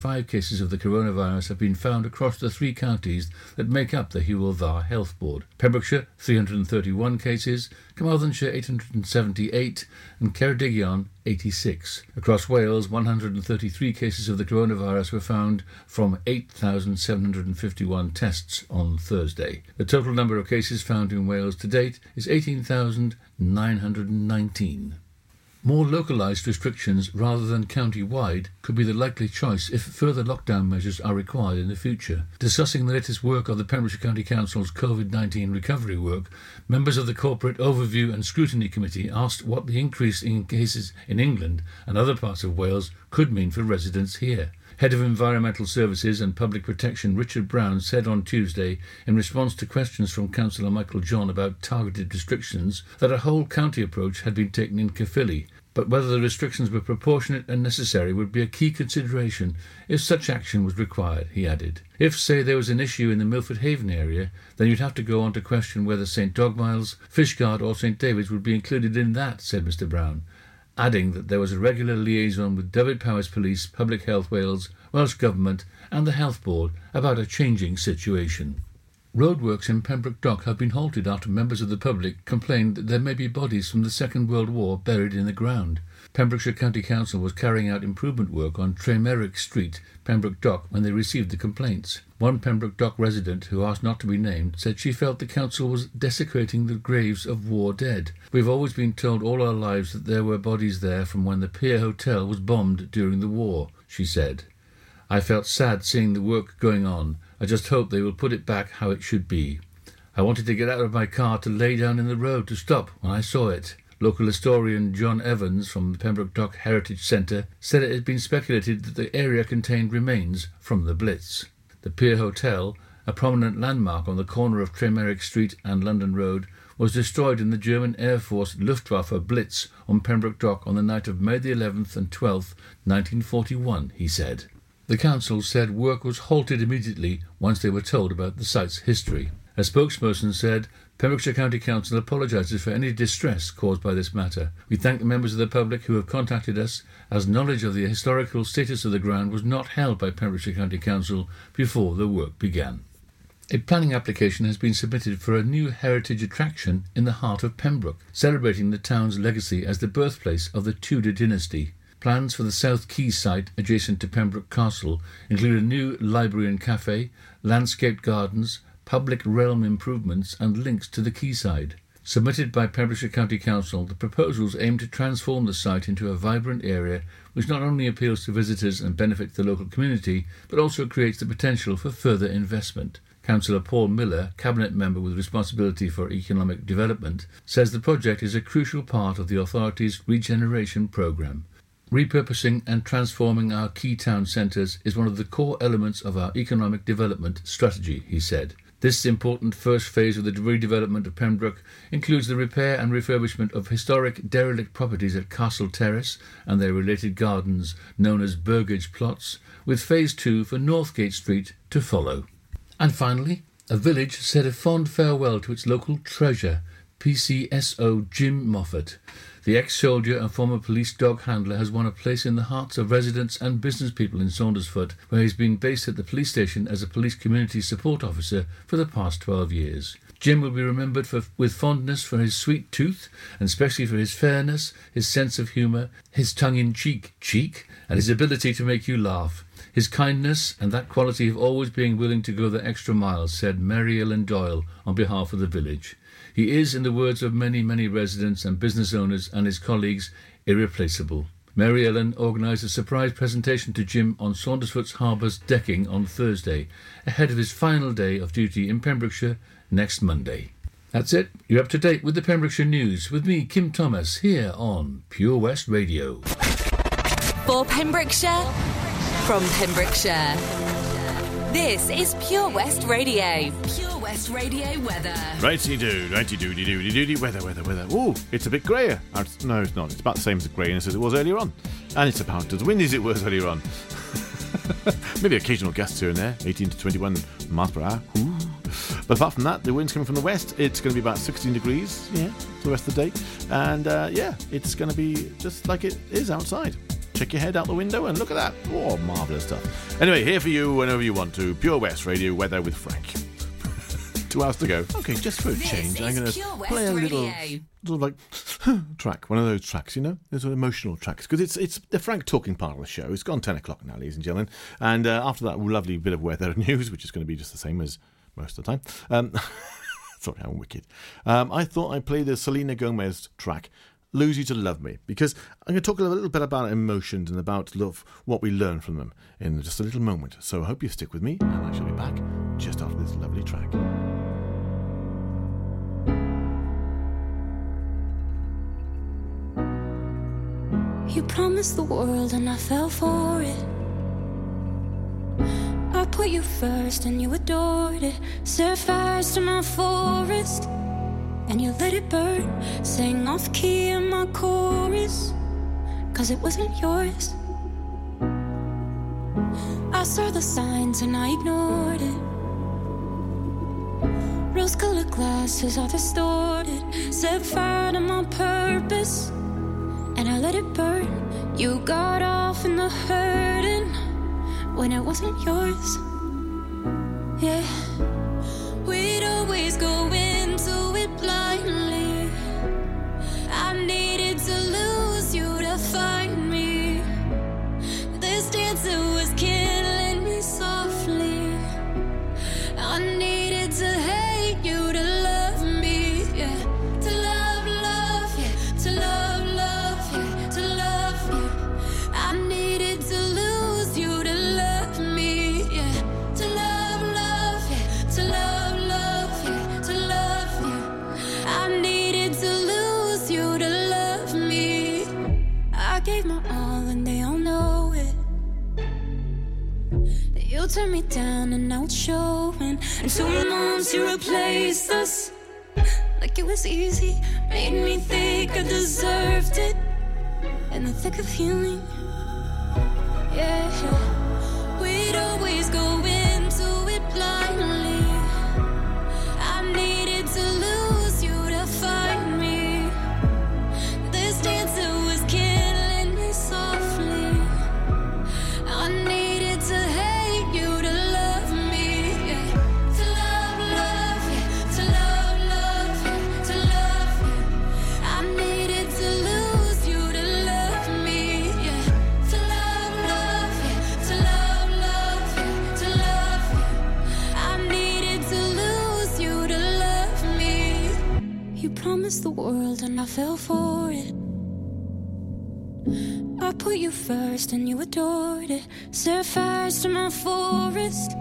Five cases of the coronavirus have been found across the three counties that make up the Hywel Health Board. Pembrokeshire, 331 cases, Carmarthenshire, 878, and Ceredigion, 86. Across Wales, 133 cases of the coronavirus were found from 8,751 tests on Thursday. The total number of cases found in Wales to date is 18,919. More localised restrictions rather than county-wide could be the likely choice if further lockdown measures are required in the future. Discussing the latest work of the Pembrokeshire County Council's COVID-19 recovery work, members of the Corporate Overview and Scrutiny Committee asked what the increase in cases in England and other parts of Wales could mean for residents here. Head of Environmental Services and Public Protection Richard Brown said on Tuesday, in response to questions from Councillor Michael John about targeted restrictions, that a whole county approach had been taken in Caerphilly, but whether the restrictions were proportionate and necessary would be a key consideration if such action was required, he added. If, say, there was an issue in the Milford Haven area, then you'd have to go on to question whether St Dogmaels, Fishguard or St David's would be included in that, said Mr Brown adding that there was a regular liaison with Dyfed-Powys Police, Public Health Wales, Welsh Government and the Health Board about a changing situation. Roadworks in Pembroke Dock have been halted after members of the public complained that there may be bodies from the Second World War buried in the ground. Pembrokeshire County Council was carrying out improvement work on Tremeyrick Street, Pembroke Dock, when they received the complaints. One Pembroke Dock resident, who asked not to be named, said she felt the council was desecrating the graves of war dead. We've always been told all our lives that there were bodies there from when the Pier Hotel was bombed during the war, she said. I felt sad seeing the work going on. I just hope they will put it back how it should be. I wanted to get out of my car to lay down in the road to stop when I saw it. Local historian John Evans from the Pembroke Dock Heritage Centre said it had been speculated that the area contained remains from the Blitz. The Pier Hotel, a prominent landmark on the corner of Tremeyrick Street and London Road, was destroyed in the German Air Force Luftwaffe Blitz on Pembroke Dock on the night of May the 11th and 12th, 1941, he said. The council said work was halted immediately once they were told about the site's history. A spokesperson said Pembrokeshire County Council apologises for any distress caused by this matter. We thank the members of the public who have contacted us, as knowledge of the historical status of the ground was not held by Pembrokeshire County Council before the work began. A planning application has been submitted for a new heritage attraction in the heart of Pembroke, celebrating the town's legacy as the birthplace of the Tudor dynasty. Plans for the South Quay site adjacent to Pembroke Castle include a new library and cafe, landscaped gardens, public realm improvements and links to the quayside. Submitted by Pembrokeshire County Council, the proposals aim to transform the site into a vibrant area which not only appeals to visitors and benefits the local community, but also creates the potential for further investment. Councillor Paul Miller, Cabinet Member with responsibility for economic development, says the project is a crucial part of the authority's regeneration programme. Repurposing and transforming our key town centres is one of the core elements of our economic development strategy, he said. This important first phase of the redevelopment of Pembroke includes the repair and refurbishment of historic derelict properties at Castle Terrace and their related gardens, known as Burgage Plots, with phase two for Northgate Street to follow. And finally, a village said a fond farewell to its local treasure, PCSO Jim Moffat. The ex-soldier and former police dog handler has won a place in the hearts of residents and business people in Saundersfoot, where he's been based at the police station as a police community support officer for the past 12 years. Jim will be remembered for, with fondness for his sweet tooth, and especially for his fairness, his sense of humour, his tongue-in-cheek cheek, and his ability to make you laugh. His kindness and that quality of always being willing to go the extra mile, said Mary Ellen Doyle on behalf of the village. He is, in the words of many, many residents and business owners and his colleagues, irreplaceable. Mary Ellen organised a surprise presentation to Jim on Saundersfoot's Harbour's decking on Thursday, ahead of his final day of duty in Pembrokeshire next Monday. That's it. You're up to date with the Pembrokeshire News with me, Kim Thomas, here on Pure West Radio. For Pembrokeshire, from Pembrokeshire. This is Pure West Radio. Pure West Radio weather. Righty do, righty doody doody doody, weather, weather, weather. Ooh, it's a bit grayer. Uh, No, it's not. It's about the same as the greyness as it was earlier on. And it's about as windy as it was earlier on. Maybe occasional gusts here and there, 18 to 21 miles per hour. Ooh. But apart from that, the wind's coming from the west. It's going to be about 16 degrees, yeah, for the rest of the day. And uh, yeah, it's going to be just like it is outside. Check your head out the window and look at that. Oh, marvellous stuff. Anyway, here for you whenever you want to. Pure West Radio Weather with Frank. Two hours to go. Okay, just for a This change, I'm going to play a little, Radio. little like track, one of those tracks, you know, those are emotional tracks because it's it's the Frank talking part of the show. It's gone ten o'clock now, ladies and gentlemen, and uh, after that lovely bit of weather news, which is going to be just the same as most of the time. Um, sorry, I'm wicked. Um, I thought I'd play the Selena Gomez track. Lose You to Love Me, because I'm going to talk a little bit about emotions and about love, what we learn from them in just a little moment. So I hope you stick with me, and I shall be back just after this lovely track. You promised the world and I fell for it. I put you first and you adored it. Set fires to my forest and you let it burn. Sang off key in my chorus, cause it wasn't yours. I saw the signs and I ignored it. Rose colored glasses are distorted. Set fire to my purpose and I let it burn. You got off in the hurting when it wasn't yours. Yeah, Turned me down and it's showing. And two months you replaced us. Like it was easy, made me think I deserved it. In the thick of healing, yeah. We'd always go into and you adored it. Set fires to my forest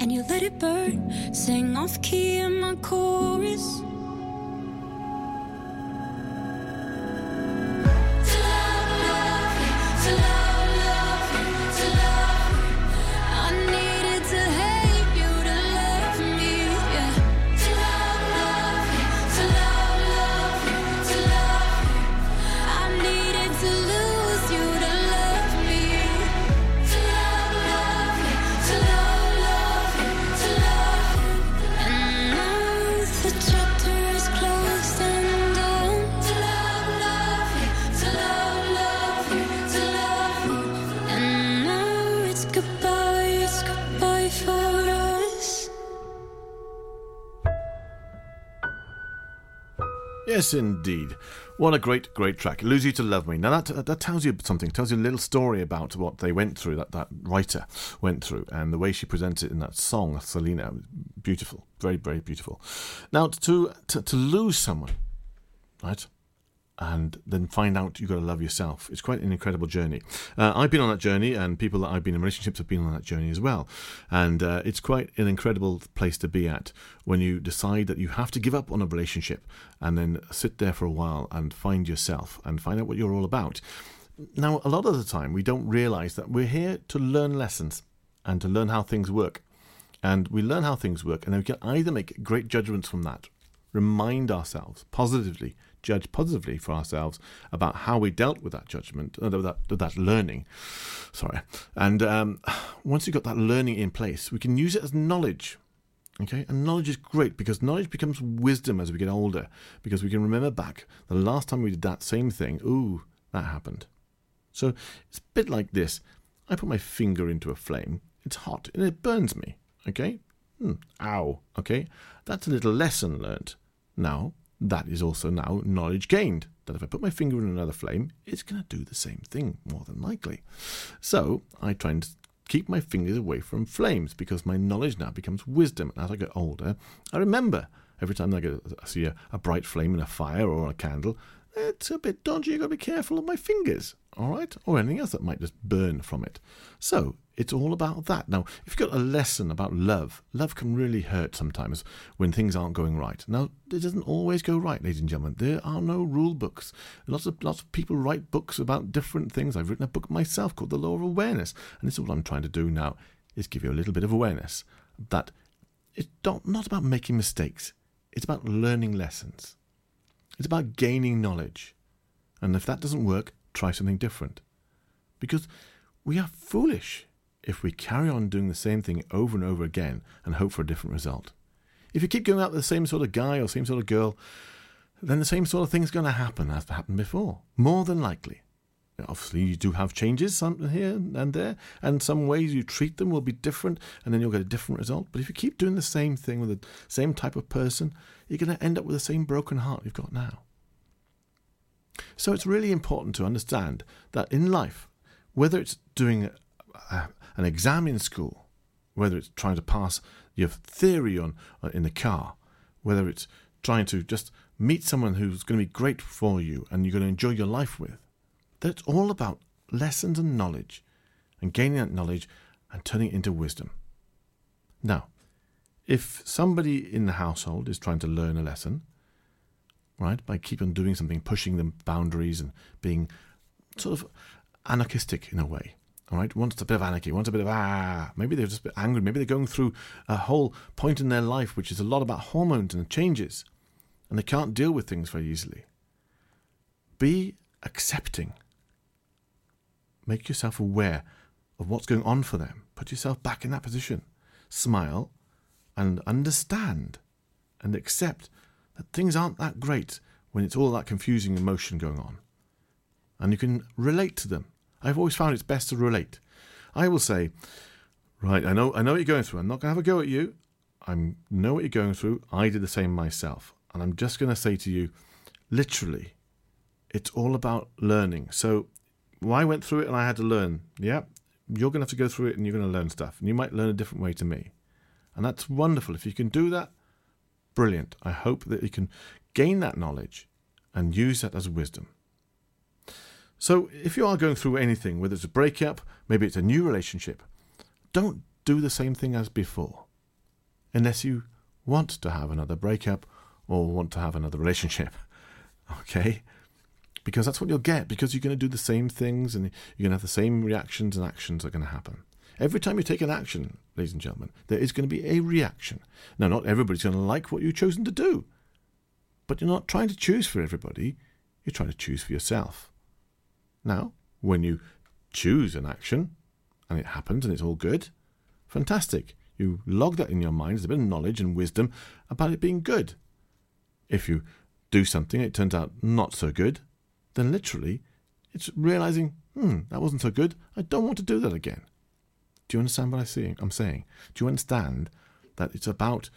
and you let it burn. Sing off key in my chorus. Indeed. What a great, great track. Lose You to Love Me. Now, that, that tells you something, tells you a little story about what they went through, that, that writer went through, and the way she presents it in that song, Selena. Beautiful. Very, very beautiful. Now, to, to, to lose someone, right? And then find out you've got to love yourself. It's quite an incredible journey. Uh, I've been on that journey, and people that I've been in relationships have been on that journey as well. And uh, it's quite an incredible place to be at when you decide that you have to give up on a relationship and then sit there for a while and find yourself and find out what you're all about. Now, a lot of the time, we don't realize that we're here to learn lessons and to learn how things work. And we learn how things work, and then we can either make great judgments from that, remind ourselves positively, judge positively for ourselves about how we dealt with that judgment, uh, that, that learning. Sorry. And um, once you've got that learning in place, we can use it as knowledge. Okay, and knowledge is great because knowledge becomes wisdom as we get older because we can remember back the last time we did that same thing. Ooh, that happened. So it's a bit like this. I put my finger into a flame. It's hot and it burns me. Okay? Hmm, ow. Okay? That's a little lesson learnt. Now, that is also now knowledge gained. That if I put my finger in another flame, it's going to do the same thing, more than likely. So I try and keep my fingers away from flames because my knowledge now becomes wisdom. And as I get older, I remember every time I, get, I see a, a bright flame in a fire or a candle, it's a bit dodgy. You've got to be careful of my fingers, all right? Or anything else that might just burn from it. So it's all about that. Now, if you've got a lesson about love, love can really hurt sometimes when things aren't going right. Now, it doesn't always go right, ladies and gentlemen. There are no rule books. Lots of lots of people write books about different things. I've written a book myself called The Law of Awareness, and this is what I'm trying to do now: is give you a little bit of awareness that it's not, not about making mistakes. It's about learning lessons. It's about gaining knowledge. And if that doesn't work, try something different. Because we are foolish if we carry on doing the same thing over and over again and hope for a different result. If you keep going out with the same sort of guy or same sort of girl, then the same sort of thing's going to happen as happened before, more than likely. Obviously, you do have changes some here and there, and some ways you treat them will be different, and then you'll get a different result. But if you keep doing the same thing with the same type of person, you're going to end up with the same broken heart you've got now. So it's really important to understand that in life, whether it's doing a, an exam in school, whether it's trying to pass your theory on uh, in the car, whether it's trying to just meet someone who's going to be great for you and you're going to enjoy your life with, that it's all about lessons and knowledge and gaining that knowledge and turning it into wisdom. Now, if somebody in the household is trying to learn a lesson, right, by keep on doing something, pushing the boundaries and being sort of anarchistic in a way, all right, wants a bit of anarchy, wants a bit of ah, maybe they're just a bit angry, maybe they're going through a whole point in their life which is a lot about hormones and changes, and they can't deal with things very easily. Be accepting. Make yourself aware of what's going on for them. Put yourself back in that position. Smile and understand and accept that things aren't that great when it's all that confusing emotion going on. And you can relate to them I've always found it's best to relate. I will say, right, I know, I know what you're going through. I'm not going to have a go at you. I know what you're going through. I did the same myself. And I'm just going to say to you, literally, it's all about learning. So well, I went through it and I had to learn. Yeah, you're going to have to go through it and you're going to learn stuff. And you might learn a different way to me. And that's wonderful. If you can do that, brilliant. I hope that you can gain that knowledge and use that as wisdom. So, if you are going through anything, whether it's a breakup, maybe it's a new relationship, don't do the same thing as before. Unless you want to have another breakup or want to have another relationship. Okay? Because that's what you'll get, because you're going to do the same things and you're going to have the same reactions and actions are going to happen. Every time you take an action, ladies and gentlemen, there is going to be a reaction. Now, not everybody's going to like what you've chosen to do, but you're not trying to choose for everybody, you're trying to choose for yourself. Now, when you choose an action and it happens and it's all good, fantastic. You log that in your mind as a bit of knowledge and wisdom about it being good. If you do something and it turns out not so good, then literally it's realizing, hmm, that wasn't so good. I don't want to do that again. Do you understand what I'm saying? I'm saying? Do you understand that it's about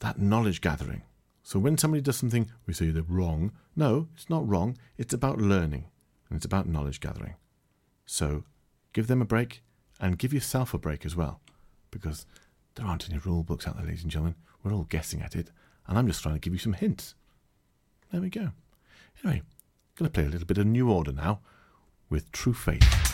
that knowledge gathering? So when somebody does something, we say they're wrong. No, it's not wrong. It's about learning and it's about knowledge gathering. So give them a break and give yourself a break as well, because there aren't any rule books out there, ladies and gentlemen. We're all guessing at it, and I'm just trying to give you some hints. There we go. Anyway, going to play a little bit of New Order now with True Faith.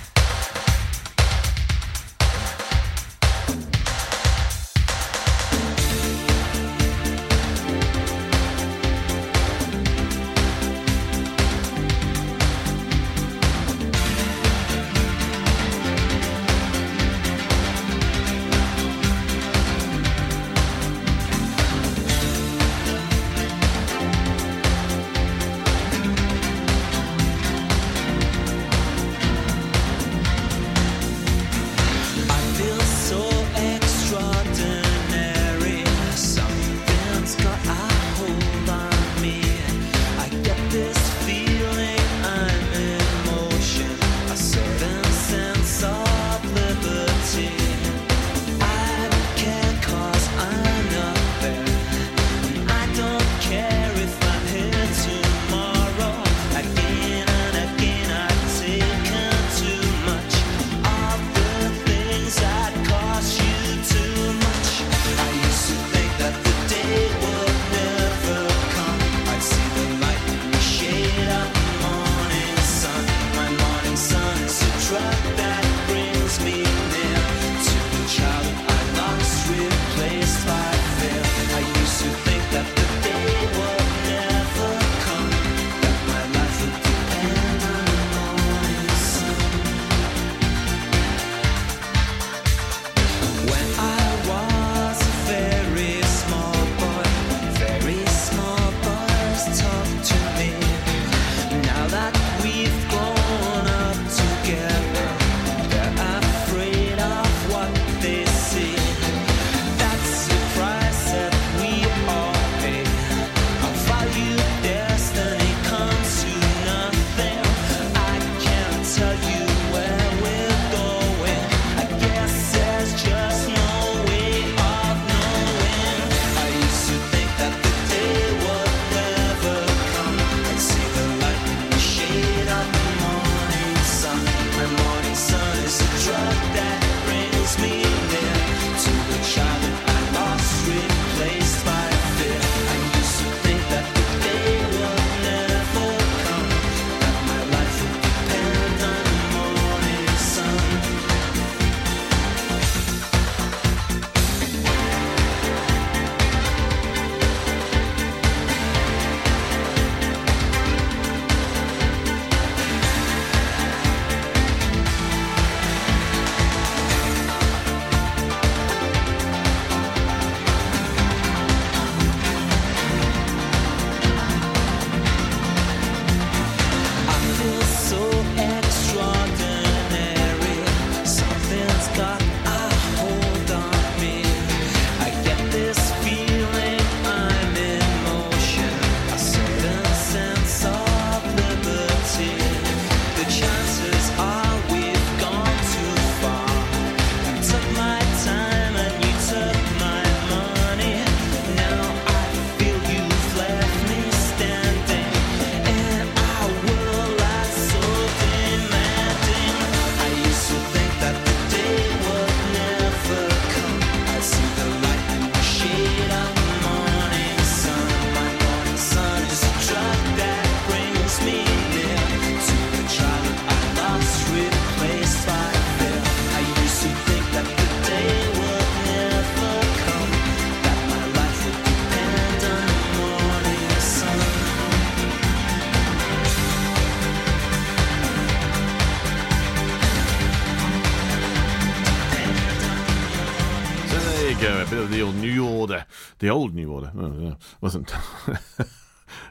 The old New Order. Oh, wasn't.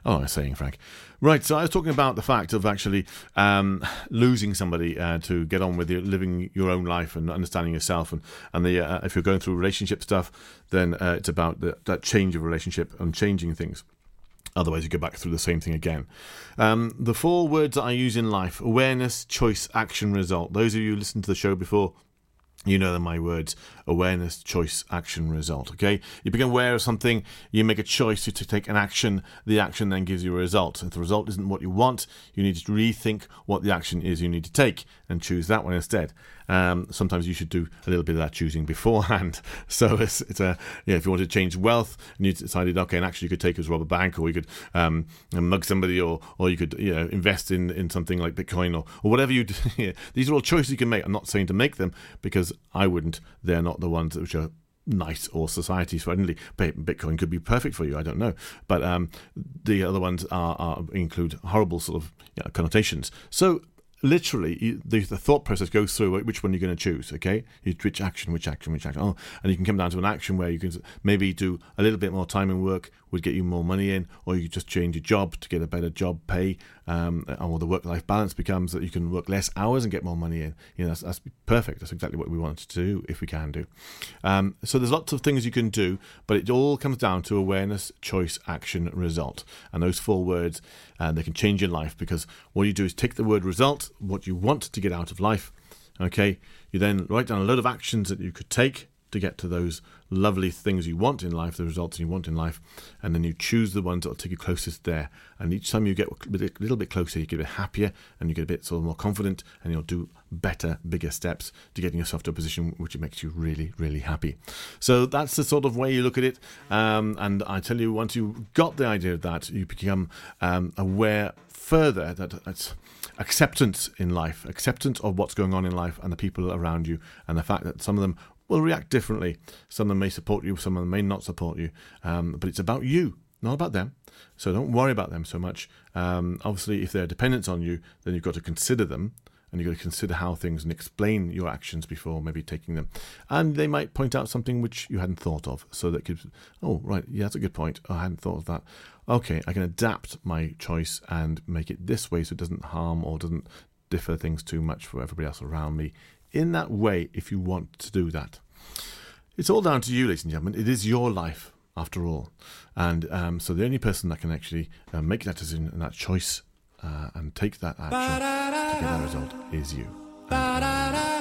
oh, I was saying, Frank. Right, so I was talking about the fact of actually um, losing somebody uh, to get on with your, living your own life and understanding yourself. And, and the, uh, if you're going through relationship stuff, then uh, it's about the, that change of relationship and changing things. Otherwise, you go back through the same thing again. Um, the four words that I use in life awareness, choice, action, result. Those of you who listened to the show before, you know my words awareness, choice, action, result. Okay? You become aware of something, you make a choice to take an action, the action then gives you a result. If the result isn't what you want, you need to rethink what the action is you need to take and choose that one instead. Um, sometimes you should do a little bit of that choosing beforehand. So it's, it's a yeah. If you want to change wealth and you decided okay, and actually you could take us rob a bank, or you could um, mug somebody, or or you could you know invest in, in something like Bitcoin or or whatever you do. These are all choices you can make. I'm not saying to make them because I wouldn't. They're not the ones which are nice or society friendly. Bitcoin could be perfect for you. I don't know, but um, the other ones are, are include horrible sort of you know, connotations. So literally the, the thought process goes through which one you're going to choose okay which action which action which action oh and you can come down to an action where you can maybe do a little bit more time in work would get you more money in or you could just change your job to get a better job pay um, or the work-life balance becomes that you can work less hours and get more money in. You know that's, that's perfect. That's exactly what we want to do if we can do. Um, so there's lots of things you can do but it all comes down to awareness choice action result. And those four words and they can change your life because what you do is take the word result, what you want to get out of life. Okay, you then write down a load of actions that you could take to get to those lovely things you want in life, the results you want in life, and then you choose the ones that will take you closest there. And each time you get a little bit closer, you get a bit happier and you get a bit sort of more confident, and you'll do better, bigger steps to getting yourself to a position which makes you really, really happy. So that's the sort of way you look at it. Um, and I tell you, once you've got the idea of that, you become um, aware further that it's acceptance in life, acceptance of what's going on in life and the people around you, and the fact that some of them will react differently. Some of them may support you, some of them may not support you, um, but it's about you, not about them. So don't worry about them so much. Um, obviously, if they're dependent on you, then you've got to consider them and you've got to consider how things and explain your actions before maybe taking them. And they might point out something which you hadn't thought of. So that could, oh, right, yeah, that's a good point. Oh, I hadn't thought of that. Okay, I can adapt my choice and make it this way so it doesn't harm or doesn't differ things too much for everybody else around me. In that way, if you want to do that. It's all down to you, ladies and gentlemen. It is your life, after all. And um, so the only person that can actually uh, make that decision and that choice uh, and take that action to get that result is you. Looking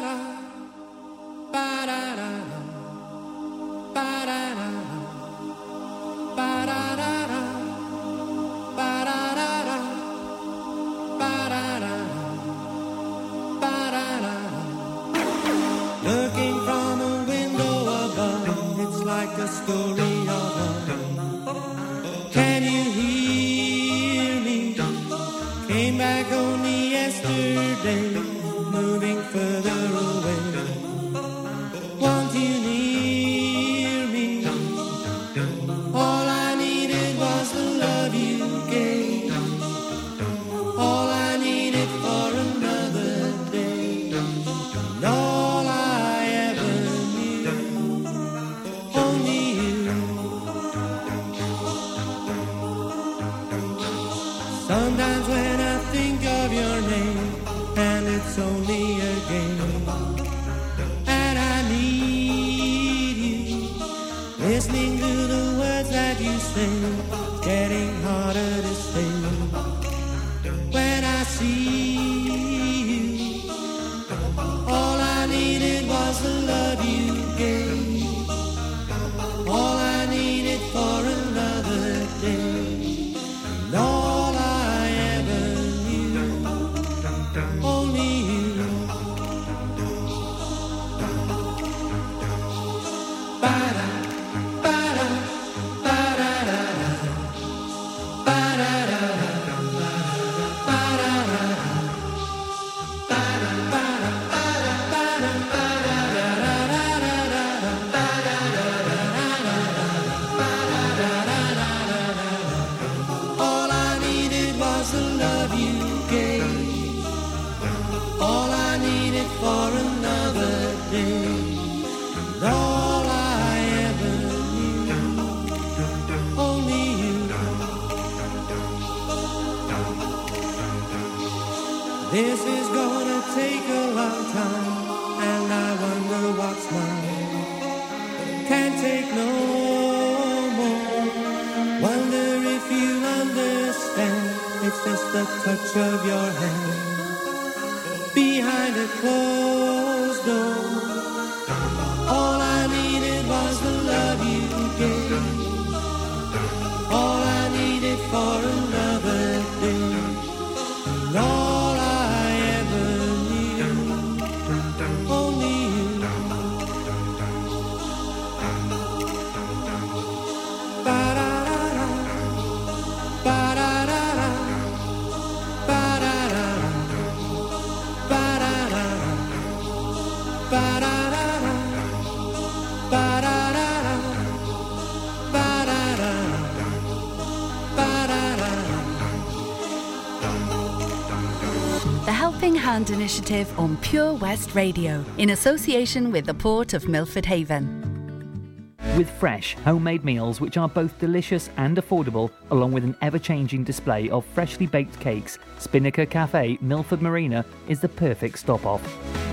Helping Hand Initiative on Pure West Radio, in association with the Port of Milford Haven. With fresh, homemade meals which are both delicious and affordable, along with an ever changing display of freshly baked cakes, Spinnaker Cafe, Milford Marina is the perfect stop off.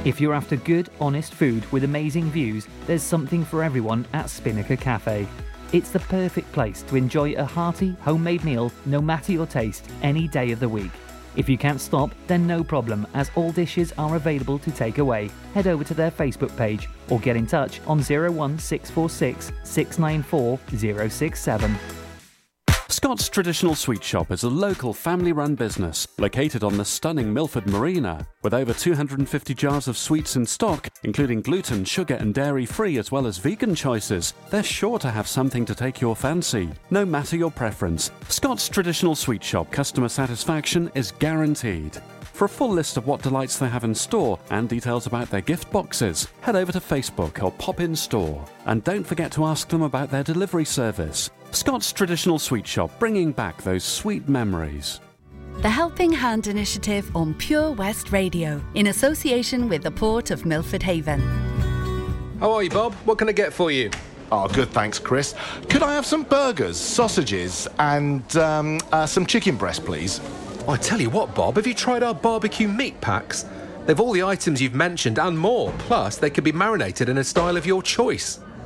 If you're after good, honest food with amazing views, there's something for everyone at Spinnaker Cafe. It's the perfect place to enjoy a hearty, homemade meal, no matter your taste, any day of the week. If you can't stop, then no problem, as all dishes are available to take away. Head over to their Facebook page or get in touch on 01646 694 067. Scott's Traditional Sweet Shop is a local family run business located on the stunning Milford Marina. With over 250 jars of sweets in stock, including gluten, sugar, and dairy free, as well as vegan choices, they're sure to have something to take your fancy, no matter your preference. Scott's Traditional Sweet Shop customer satisfaction is guaranteed. For a full list of what delights they have in store and details about their gift boxes, head over to Facebook or pop in store. And don't forget to ask them about their delivery service. Scott's Traditional Sweet Shop, bringing back those sweet memories. The Helping Hand Initiative on Pure West Radio, in association with the Port of Milford Haven. How are you, Bob? What can I get for you? Oh, good, thanks, Chris. Could I have some burgers, sausages, and um, uh, some chicken breast, please? Oh, I tell you what, Bob, have you tried our barbecue meat packs? They've all the items you've mentioned and more. Plus, they can be marinated in a style of your choice.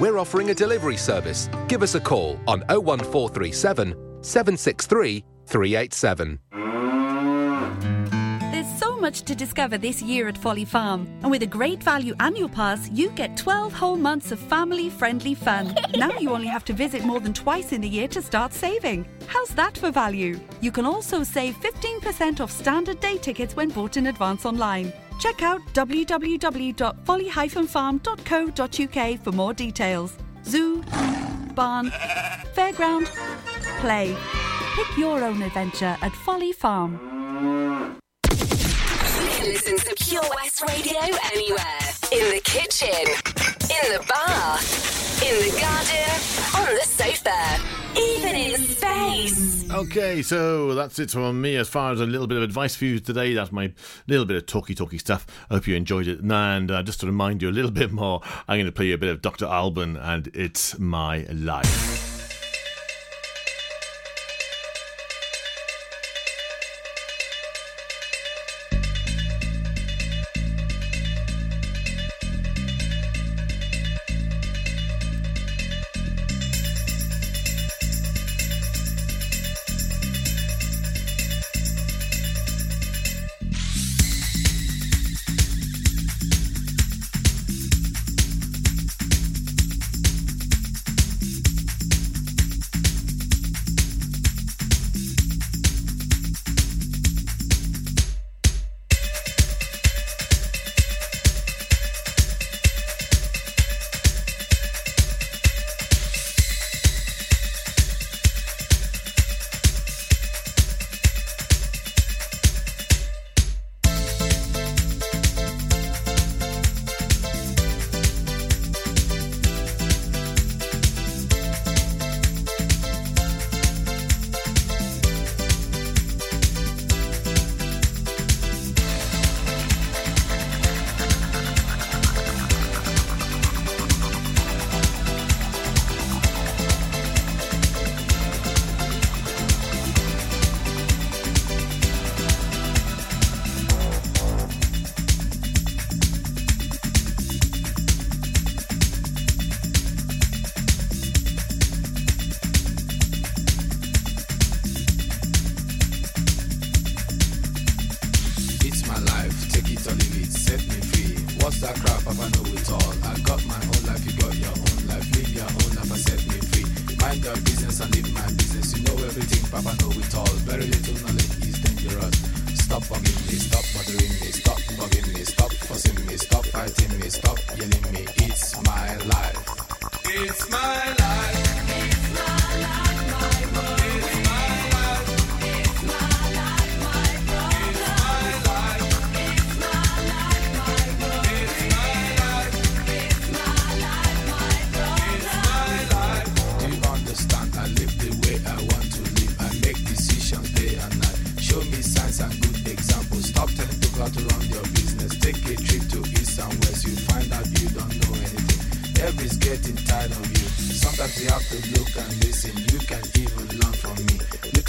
We're offering a delivery service. Give us a call on 01437 763 387. There's so much to discover this year at Folly Farm. And with a great value annual pass, you get 12 whole months of family friendly fun. now you only have to visit more than twice in the year to start saving. How's that for value? You can also save 15% off standard day tickets when bought in advance online. Check out www.folly-farm.co.uk for more details. Zoo, barn, fairground, play. Pick your own adventure at Folly Farm. You can listen to Pure West Radio anywhere. In the kitchen, in the bath, in the garden, on the sofa, even in space. Okay, so that's it from me as far as a little bit of advice for you today. That's my little bit of talky talky stuff. I hope you enjoyed it. And uh, just to remind you a little bit more, I'm going to play you a bit of Dr. Alban and It's My Life.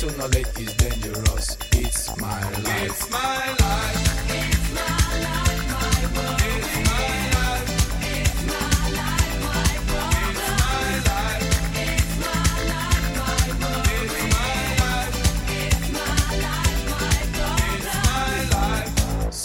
Little knowledge is dangerous. It's my life. It's my life.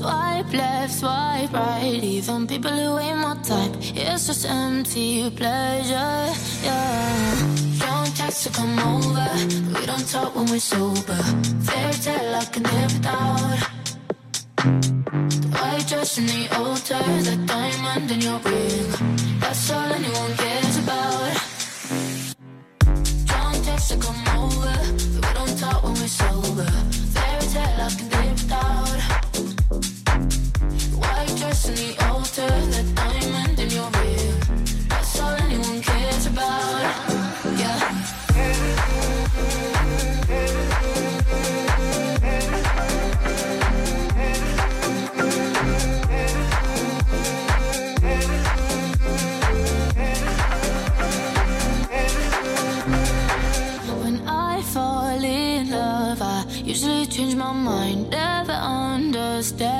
Swipe left, swipe right, even people who ain't my type. It's just empty pleasure. Yeah. Don't text to come over, we don't talk when we're sober. Fairy tale I can live without. The white dress in the altar, the diamond in your ring. That's all anyone cares about. Drunk text to come over, we don't talk when we're sober. Fairy tale I can live without. Change my mind, never understanding.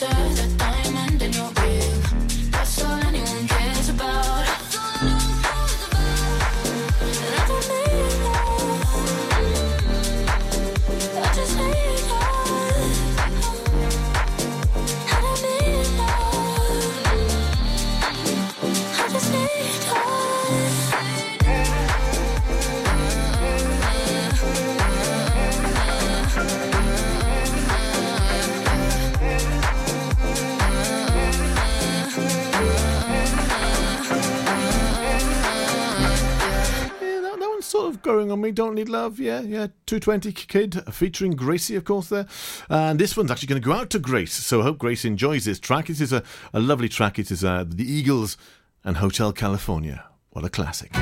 The altar, that growing on me. Don't need love. Yeah, yeah. 220 Kid featuring Gracey, of course, there. And this one's actually going to go out to Grace. So I hope Grace enjoys this track. This is a, a lovely track. It is uh, The Eagles and Hotel California. What a classic.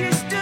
Just.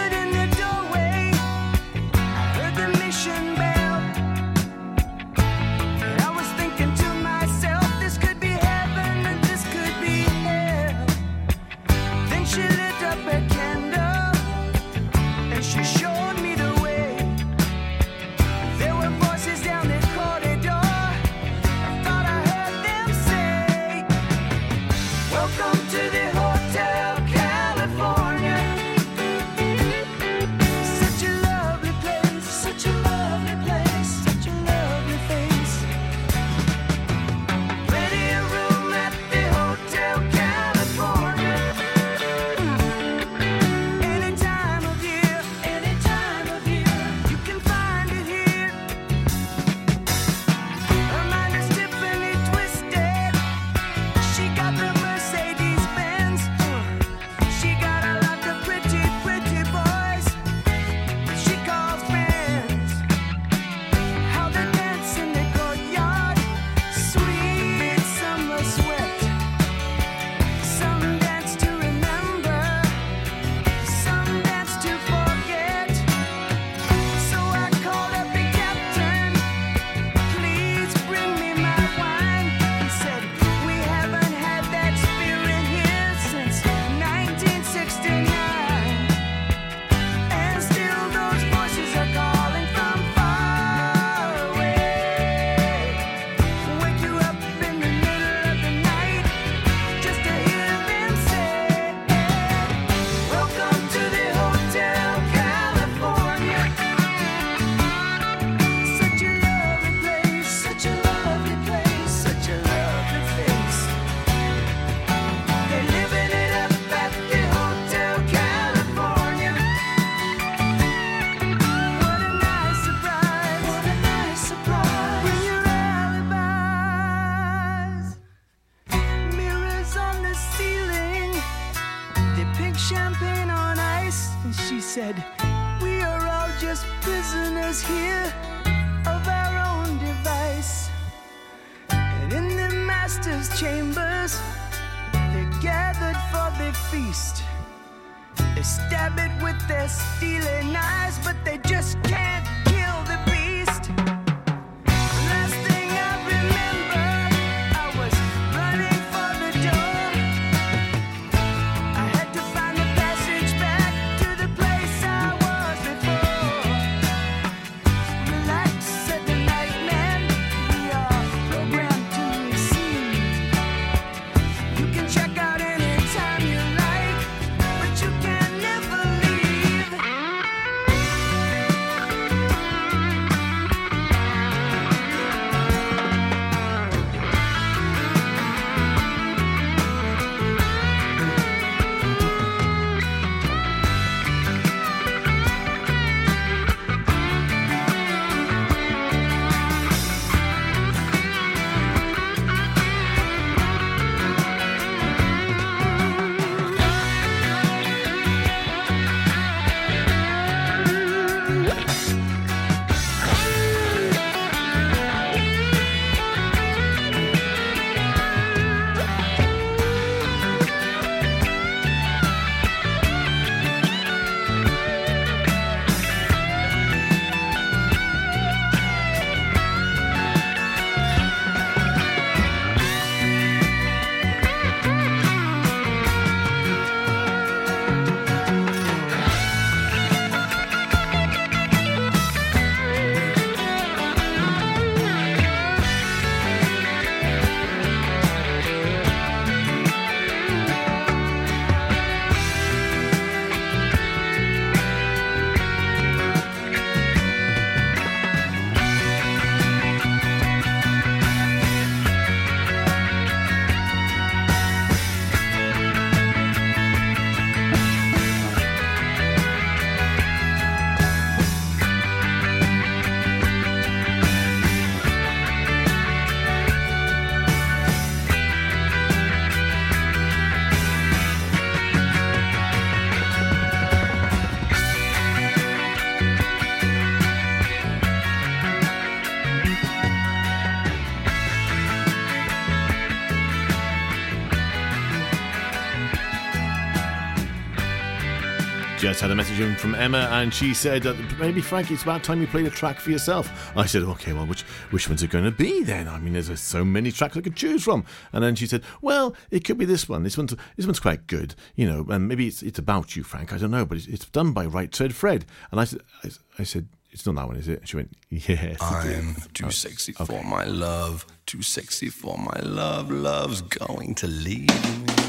Just message in from Emma, and she said that maybe Frank, it's about time you played a track for yourself. I said, okay, well, which which one's it going to be then? I mean, there's so many tracks I could choose from. And then she said, well, it could be this one. This one's this one's quite good, you know, and maybe it's it's about you, Frank. I don't know, but it's, it's done by Right Said Fred. And I said, I, I said, it's not that one, is it? She went, yes. I'm too oh, sexy for my love, too sexy for my love. Love's going to leave me.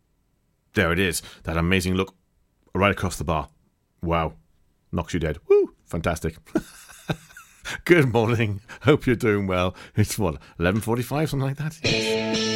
There it is. That amazing look right across the bar. Wow. Knocks you dead. Woo! Fantastic. Good morning. Hope you're doing well. It's what, 11.45, something like that?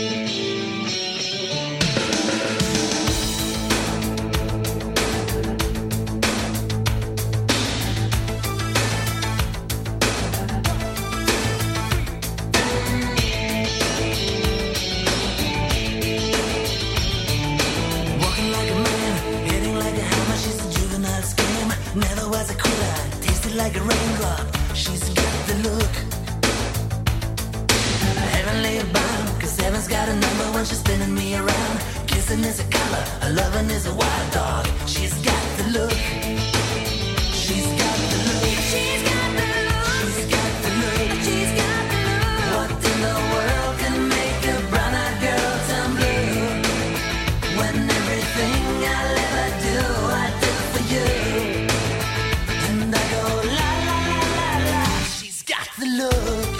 love.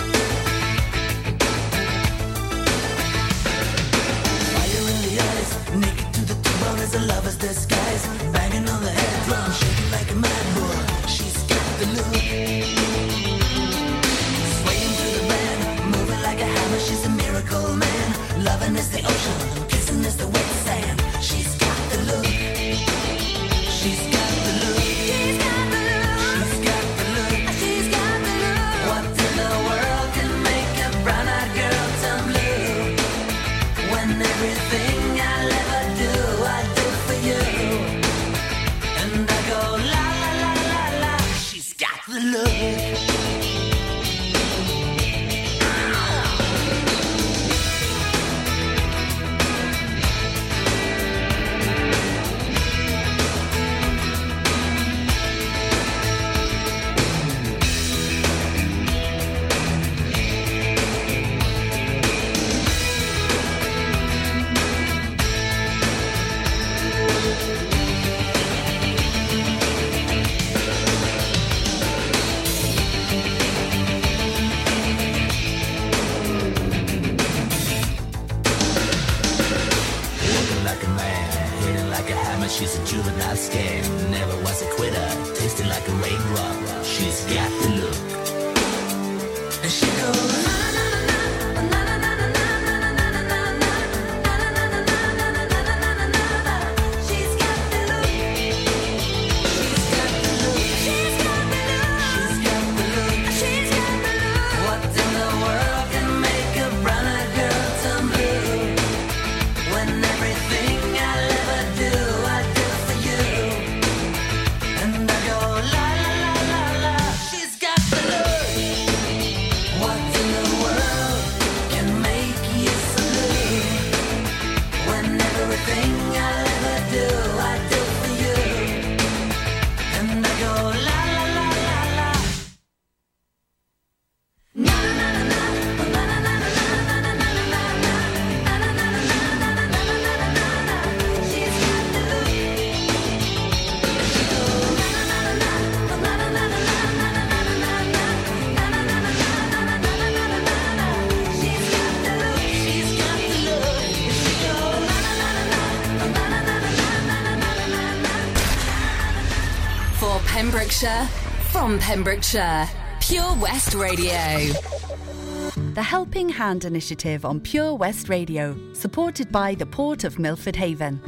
Pembrokeshire. Pure West Radio. The Helping Hand Initiative on Pure West Radio, supported by the Port of Milford Haven.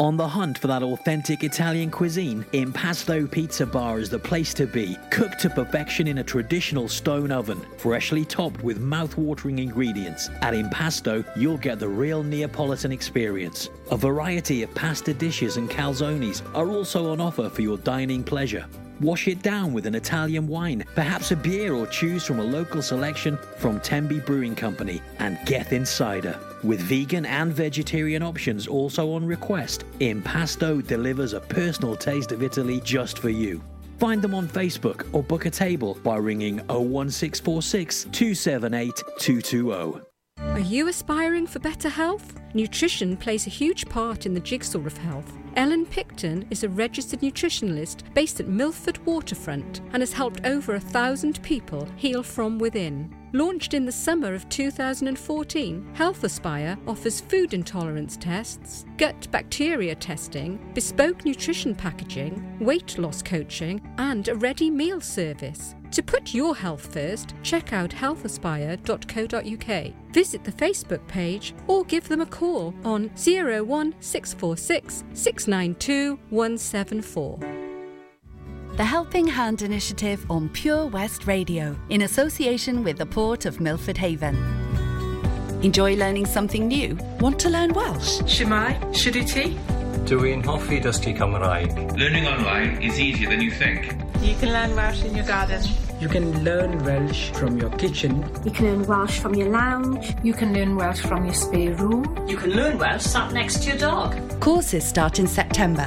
On the hunt for that authentic Italian cuisine, Impasto Pizza Bar is the place to be. Cooked to perfection in a traditional stone oven, freshly topped with mouth-watering ingredients. At Impasto, you'll get the real Neapolitan experience. A variety of pasta dishes and calzones are also on offer for your dining pleasure. Wash it down with an Italian wine, perhaps a beer, or choose from a local selection from Tenby Brewing Company and Gethin Insider. With vegan and vegetarian options also on request, Impasto delivers a personal taste of Italy just for you. Find them on Facebook or book a table by ringing 01646 278 220. Are you aspiring for better health? Nutrition plays a huge part in the jigsaw of health. Ellen Picton is a registered nutritionalist based at Milford Waterfront and has helped over a thousand people heal from within. Launched in the summer of 2014, Health Aspire offers food intolerance tests, gut bacteria testing, bespoke nutrition packaging, weight loss coaching, and a ready meal service. To put your health first, check out healthaspire.co.uk. Visit the Facebook page or give them a call on 01646 692 174. The Helping Hand Initiative on Pure West Radio in association with the Port of Milford Haven. Enjoy learning something new? Want to learn Welsh? Shemai, Shuduti. Dwi'n hoffi dysgu Cymraeg. Learning online is easier than you think. You can learn Welsh in your garden. You can learn Welsh from your kitchen. You can learn Welsh from your lounge. You can learn Welsh from your spare room. You can learn Welsh sat next to your dog. Courses start in September.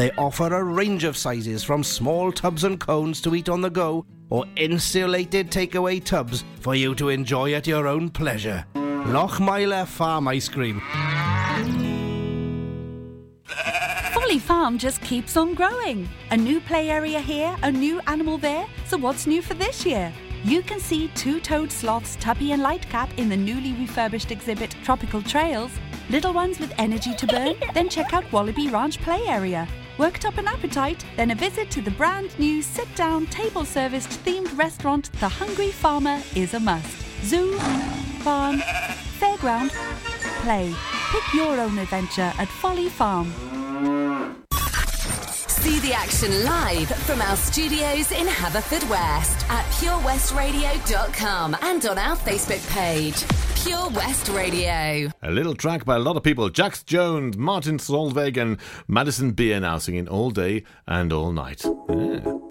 They offer a range of sizes from small tubs and cones to eat on the go or insulated takeaway tubs for you to enjoy at your own pleasure. Lochmeyler Farm Ice Cream. Folly Farm just keeps on growing. A new play area here, a new animal there. So what's new for this year? You can see two-toed sloths Tubby and Lightcap in the newly refurbished exhibit Tropical Trails. Little ones with energy to burn? then check out Wallaby Ranch play area. Worked up an appetite? Then a visit to the brand new sit-down, table-serviced themed restaurant The Hungry Farmer is a must. Zoo, farm, fairground, play. Pick your own adventure at Folly Farm. See the action live from our studios in Haverfordwest at purewestradio.com and on our Facebook page. Pure West Radio. A little track by a lot of people Jax Jones, Martin Solveig, and Madison Beer now singing all day and all night. Yeah.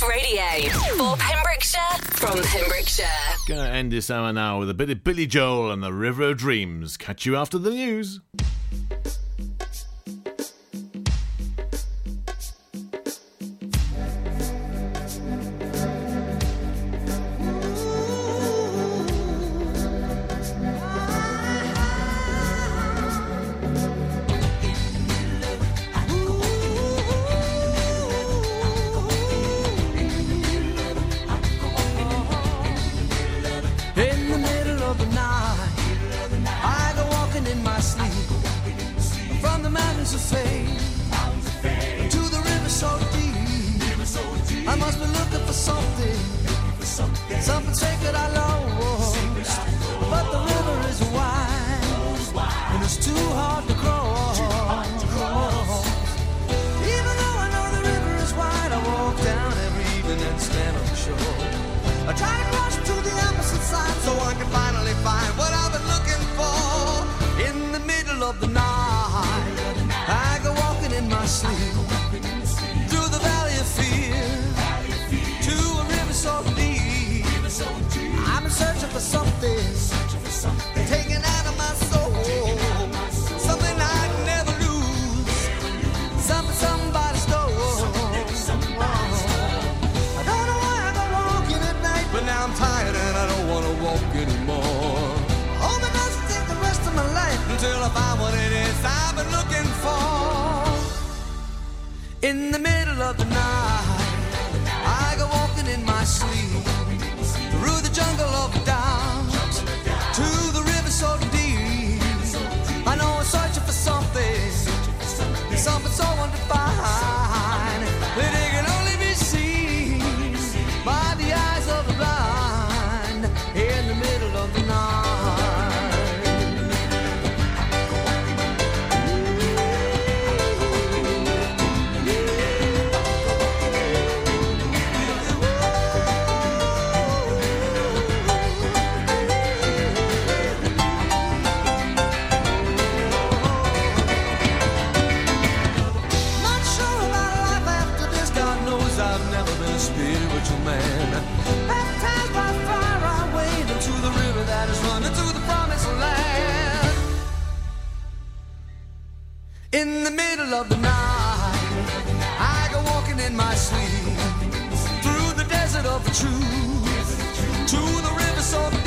Breakfast Radio for Pembrokeshire from Pembrokeshire. Gonna end this hour now with a bit of Billy Joel and the River of Dreams. Catch you after the news. middle of the night. I go walking in my sleep through the desert of the truth to the rivers of.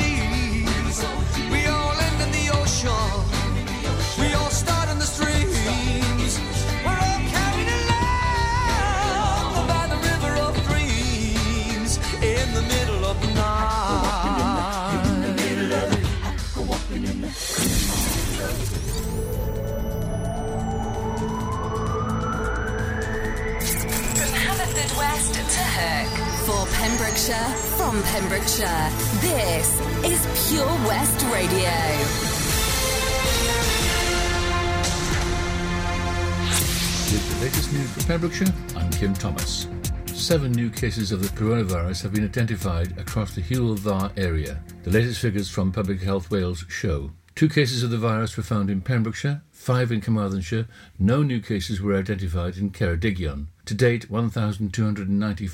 Pembrokeshire, from Pembrokeshire. This is Pure West Radio. With the latest news from Pembrokeshire, I'm Kim Thomas. Seven new cases of the coronavirus have been identified across the Hywel area. The latest figures from Public Health Wales show. Two cases of the virus were found in Pembrokeshire, five in Carmarthenshire. No new cases were identified in Ceredigion. To date, 1,294